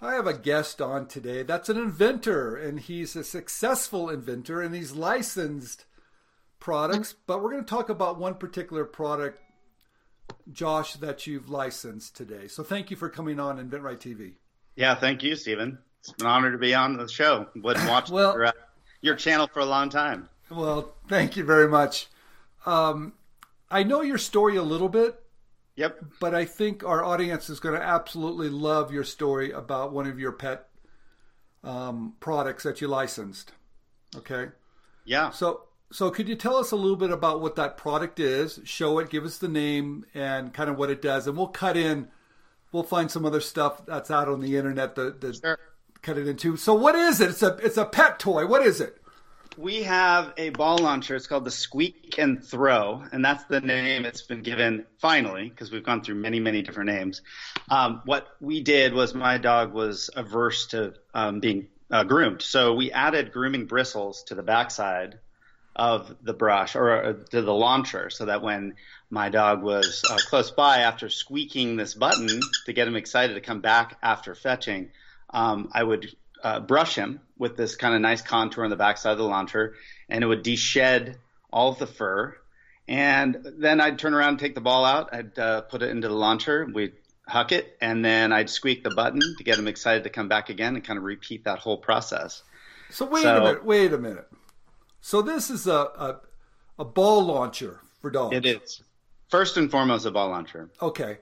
I have a guest on today that's an inventor, and he's a successful inventor, and he's licensed products. But we're going to talk about one particular product, Josh, that you've licensed today. So thank you for coming on InventRight TV. Yeah, thank you, Stephen. It's an honor to be on the show. Would watch well, your, uh, your, channel for a long time. Well, thank you very much. Um, I know your story a little bit, Yep. But I think our audience is going to absolutely love your story about one of your pet um, products that you licensed. Okay. Yeah. So, so could you tell us a little bit about what that product is? Show it, give us the name, and kind of what it does, and we'll cut in. We'll find some other stuff that's out on the internet that, that sure. cut it into. So, what is it? It's a it's a pet toy. What is it? We have a ball launcher. It's called the Squeak and Throw, and that's the name it's been given finally because we've gone through many, many different names. Um, what we did was my dog was averse to um, being uh, groomed, so we added grooming bristles to the backside of the brush or uh, to the launcher, so that when my dog was uh, close by after squeaking this button to get him excited to come back after fetching, um, I would uh, brush him with this kind of nice contour on the backside of the launcher, and it would deshed all of the fur. And then I'd turn around and take the ball out. I'd uh, put it into the launcher. We'd huck it, and then I'd squeak the button to get him excited to come back again and kind of repeat that whole process. So wait so, a minute. Wait a minute. So this is a, a, a ball launcher for dogs. It is first and foremost a ball launcher. Okay.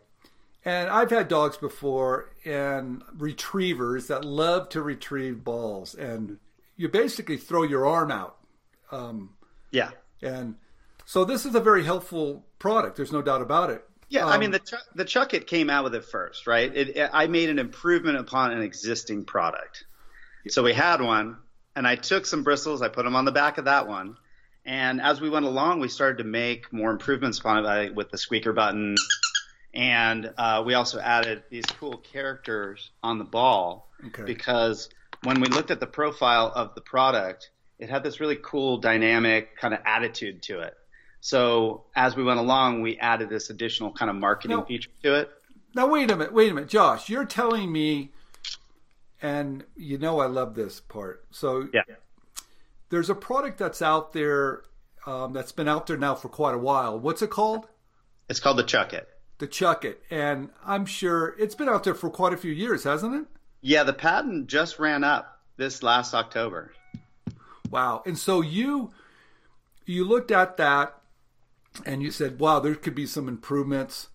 And I've had dogs before and retrievers that love to retrieve balls, and you basically throw your arm out. Um, yeah. And so this is a very helpful product. There's no doubt about it. Yeah, um, I mean the the Chuckit came out with it first, right? It, it, I made an improvement upon an existing product. So we had one, and I took some bristles, I put them on the back of that one, and as we went along, we started to make more improvements upon it with the squeaker button, and uh, we also added these cool characters on the ball okay. because when we looked at the profile of the product, it had this really cool dynamic kind of attitude to it. So as we went along, we added this additional kind of marketing now, feature to it. Now wait a minute, wait a minute, Josh. You're telling me, and you know I love this part. So yeah. there's a product that's out there um, that's been out there now for quite a while. What's it called? It's called the Chuckit to chuck it. And I'm sure it's been out there for quite a few years, hasn't it? Yeah, the patent just ran up this last October. Wow. And so you you looked at that and you said, wow, there could be some improvements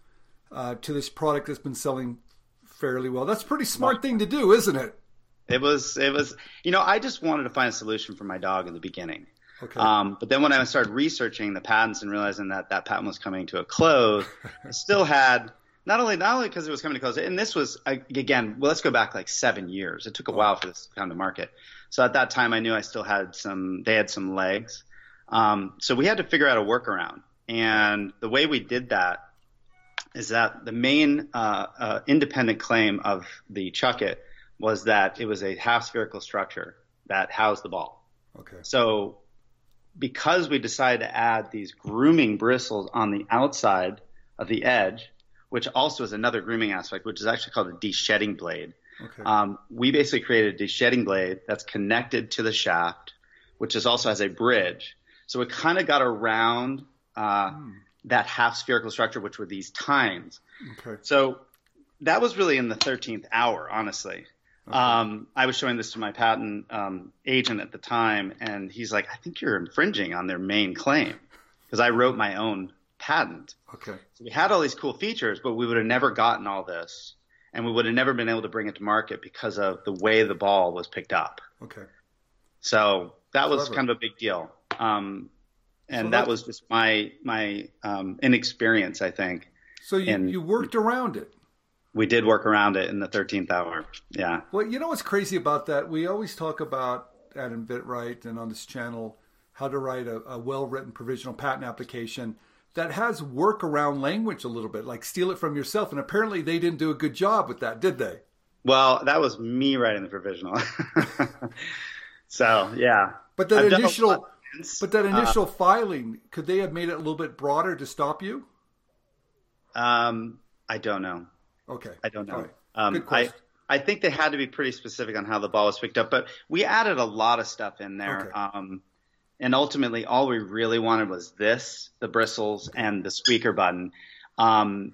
uh, to this product that's been selling fairly well. That's a pretty smart thing to do, isn't it? It was it was you know, I just wanted to find a solution for my dog in the beginning. Okay. Um, but then when I started researching the patents and realizing that that patent was coming to a close, I still had not only not only because it was coming to close, and this was again, well, let's go back like seven years. It took a while for this to come to market. So at that time, I knew I still had some. They had some legs. Um, so we had to figure out a workaround, and the way we did that is that the main uh, uh, independent claim of the Chuckit was that it was a half spherical structure that housed the ball. Okay. So because we decided to add these grooming bristles on the outside of the edge, which also is another grooming aspect, which is actually called a deshedding blade. Okay. Um, we basically created a deshedding blade that's connected to the shaft, which is also has a bridge. So it kind of got around uh, mm. that half spherical structure, which were these tines. Okay. So that was really in the 13th hour, honestly. Okay. Um, I was showing this to my patent um, agent at the time, and he's like, "I think you're infringing on their main claim," because I wrote my own patent. Okay. So we had all these cool features, but we would have never gotten all this, and we would have never been able to bring it to market because of the way the ball was picked up. Okay. So that was kind of a big deal, um, and so that was just my my um, inexperience, I think. So you, in, you worked around it we did work around it in the 13th hour. Yeah. Well, you know what's crazy about that? We always talk about at InventRight and on this channel how to write a, a well written provisional patent application that has workaround language a little bit, like steal it from yourself. And apparently they didn't do a good job with that, did they? Well, that was me writing the provisional. so, yeah. But that I've initial. But that initial uh, filing, could they have made it a little bit broader to stop you? Um, I don't know. Okay. I don't know. Right. Um, I I think they had to be pretty specific on how the ball was picked up, but we added a lot of stuff in there. Okay. Um, and ultimately, all we really wanted was this, the bristles, and the squeaker button, um,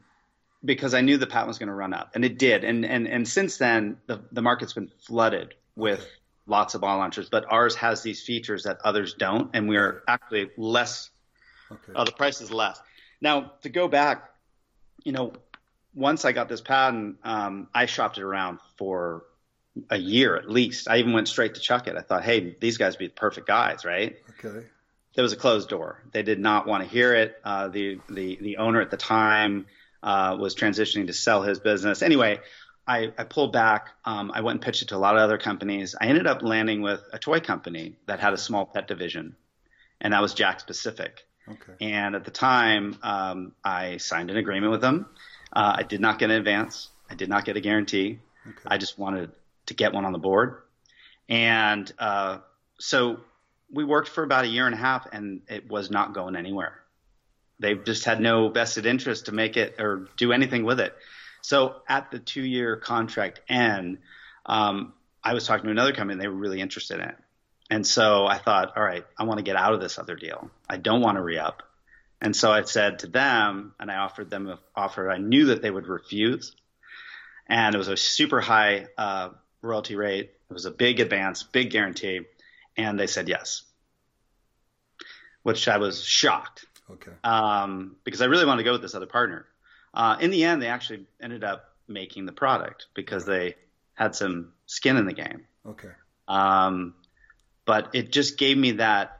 because I knew the patent was going to run up, and it did. And and and since then, the the market's been flooded with lots of ball launchers, but ours has these features that others don't, and we are actually less Okay. Oh, the price is less. Now, to go back, you know, once I got this patent, um, I shopped it around for a year at least. I even went straight to Chuckit. I thought, hey, these guys would be the perfect guys, right? Okay. There was a closed door. They did not want to hear it. Uh, the, the, the owner at the time uh, was transitioning to sell his business. Anyway, I, I pulled back. Um, I went and pitched it to a lot of other companies. I ended up landing with a toy company that had a small pet division, and that was Jakks Pacific. Okay. And at the time, um, I signed an agreement with them. Uh, I did not get an advance. I did not get a guarantee. Okay. I just wanted to get one on the board. And uh, so we worked for about a year and a half, and it was not going anywhere. They just had no vested interest to make it or do anything with it. So at the two year contract end, um, I was talking to another company, and they were really interested in it. And so I thought, all right, I want to get out of this other deal. I don't want to re up. And so I said to them, and I offered them an offer I knew that they would refuse. And it was a super high uh, royalty rate. It was a big advance, big guarantee. And they said yes, which I was shocked Okay. um, because I really wanted to go with this other partner. Uh, in the end, they actually ended up making the product because they had some skin in the game. Okay. Um, but it just gave me that.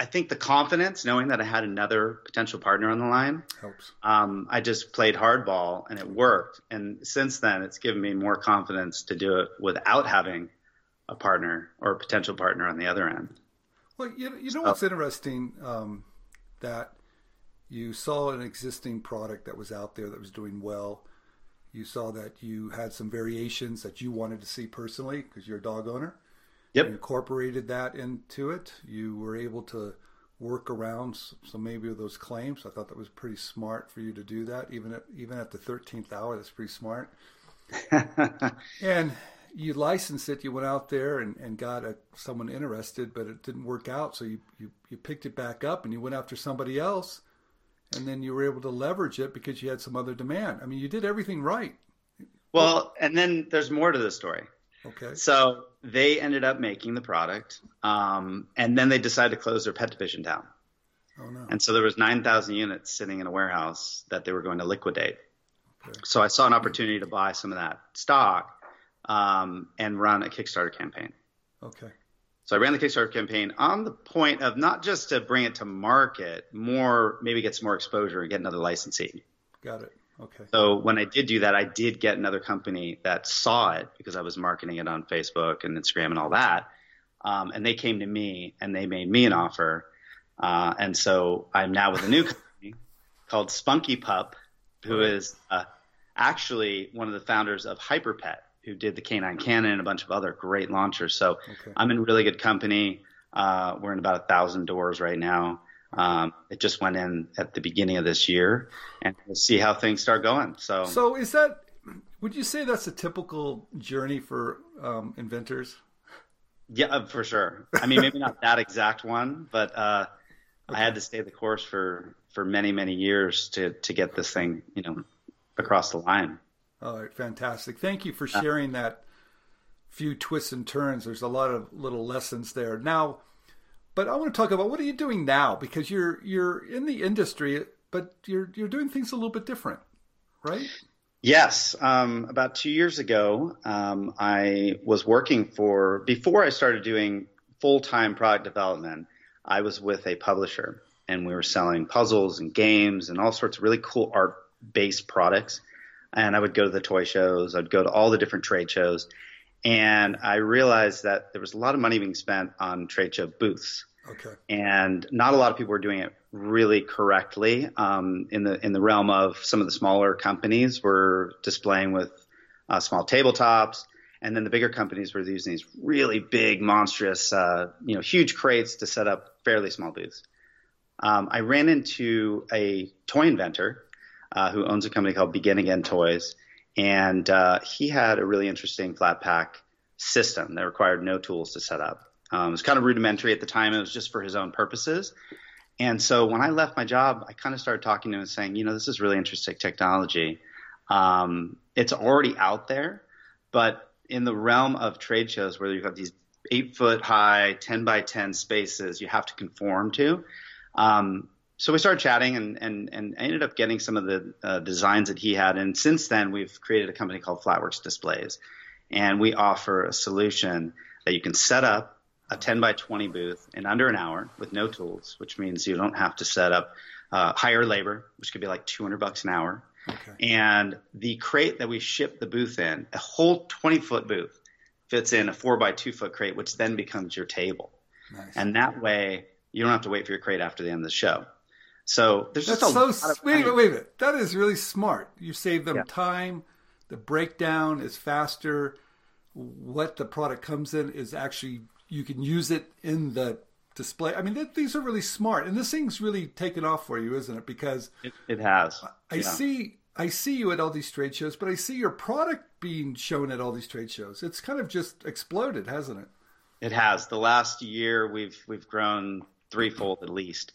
I think the confidence, knowing that I had another potential partner on the line. Helps. Um, I just played hardball and it worked. And since then, it's given me more confidence to do it without having a partner or a potential partner on the other end. Well, you, you know what's interesting? Um, that you saw an existing product that was out there that was doing well. You saw that you had some variations that you wanted to see personally because you're a dog owner. Yep. Incorporated that into it. You were able to work around some maybe of those claims. I thought that was pretty smart for you to do that, even at even at the thirteenth hour. That's pretty smart. And you licensed it. You went out there and, and got a, someone interested, but it didn't work out. So you, you, you picked it back up and you went after somebody else. And then you were able to leverage it because you had some other demand. I mean, you did everything right. well, and then there's more to the story. Okay. So they ended up making the product, um, and then they decided to close their pet division down. Oh, no. And so there was 9,000 units sitting in a warehouse that they were going to liquidate. Okay. So I saw an opportunity to buy some of that stock um, and run a Kickstarter campaign. Okay. So I ran the Kickstarter campaign on the point of not just to bring it to market, more maybe get some more exposure and get another licensee. Got it. Okay. So when I did do that, I did get another company that saw it because I was marketing it on Facebook and Instagram and all that. Um, and they came to me and they made me an offer. Uh, and so I'm now with a new company called Spunky Pup, who is uh, actually one of the founders of Hyperpet, who did the Canine Cannon and a bunch of other great launchers. So Okay. I'm in really good company. Uh, we're in about a thousand doors right now. Um, it just went in at the beginning of this year, and we'll see how things start going. So, So is that, would you say that's a typical journey for um, inventors? yeah, for sure. I mean, maybe not that exact one, but uh, I had to stay the course for for many many years to to get this thing, you know, across the line. All right, fantastic. Thank you for sharing that few twists and turns. There's a lot of little lessons there. Now, but I want to talk about what are you doing now because you're you're in the industry, but you're you're doing things a little bit different, right? Yes. Um, about two years ago, um, I was working for, before I started doing full time product development, I was with a publisher and we were selling puzzles and games and all sorts of really cool art based products. And I would go to the toy shows, I'd go to all the different trade shows. And I realized that there was a lot of money being spent on trade show booths Okay. and not a lot of people were doing it really correctly. Um, in the in the realm of some of the smaller companies were displaying with uh, small tabletops, and then the bigger companies were using these really big, monstrous, uh, you know, huge crates to set up fairly small booths. Um, I ran into a toy inventor uh, who owns a company called Begin Again Toys, and uh, he had a really interesting flat pack system that required no tools to set up. Um, it was kind of rudimentary at the time. It was just for his own purposes. And so when I left my job, I kind of started talking to him and saying, you know, this is really interesting technology. Um, it's already out there, but in the realm of trade shows where you've got these eight foot high, 10 by 10 spaces you have to conform to. Um, so we started chatting and, and, and I ended up getting some of the uh, designs that he had. And since then, we've created a company called Flatworks Displays. And we offer a solution that you can set up a 10 by 20 booth in under an hour with no tools, which means you don't have to set up uh, higher labor, which could be like 200 bucks an hour. Okay. And the crate that we ship the booth in, a whole 20 foot booth, fits in a four by two foot crate, which then becomes your table. Nice. And that way, you don't have to wait for your crate after the end of the show. So there's That's just a so lot of, wait, wait, wait, wait. That is really smart. You save them yeah. time. The breakdown is faster. What the product comes in is actually you can use it in the display. I mean, th- these are really smart, and this thing's really taken off for you, isn't it? Because it, it has. I yeah. see I see you at all these trade shows, but I see your product being shown at all these trade shows. It's kind of just exploded, hasn't it? It has. The last year, we've we've grown threefold at least.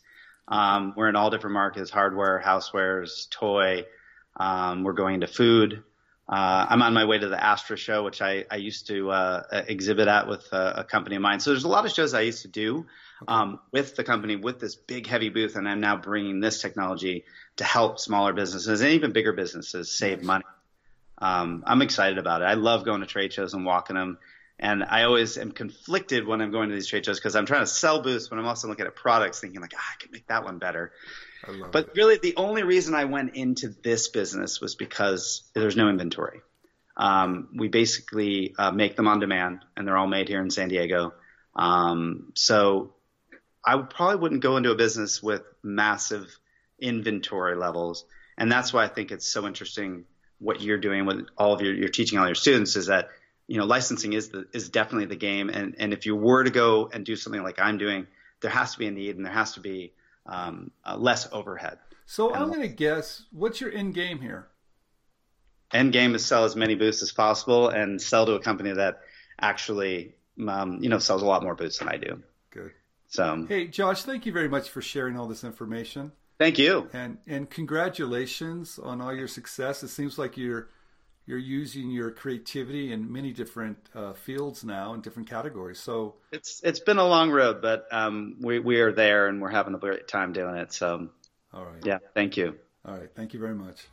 Um, we're in all different markets: hardware, housewares, toy. Um, we're going into food. Uh, I'm on my way to the Astra show, which I, I used to uh, exhibit at with a, a, company of mine. So there's a lot of shows I used to do um, with the company with this big heavy booth, and I'm now bringing this technology to help smaller businesses and even bigger businesses save money. Um, I'm excited about it. I love going to trade shows and walking them. And I always am conflicted when I'm going to these trade shows because I'm trying to sell booths, but I'm also looking at products thinking like, ah, I could make that one better. But it. really, the only reason I went into this business was because there's no inventory. Um, we basically uh, make them on demand, and they're all made here in San Diego. Um, so I probably wouldn't go into a business with massive inventory levels. And that's why I think it's so interesting what you're doing with all of your, you're teaching all your students is that, you know, licensing is the, is definitely the game. And, and if you were to go and do something like I'm doing, there has to be a need and there has to be um, uh, less overhead. So and I'm going to guess, what's your end game here? End game is sell as many booths as possible and sell to a company that actually, um, you know, sells a lot more booths than I do. Good. So, hey, Josh, thank you very much for sharing all this information. Thank you. And and congratulations on all your success. It seems like you're you're using your creativity in many different uh, fields now in different categories. So it's it's been a long road, but um, we we are there and we're having a great time doing it. So, all right. Yeah. Thank you. All right. Thank you very much.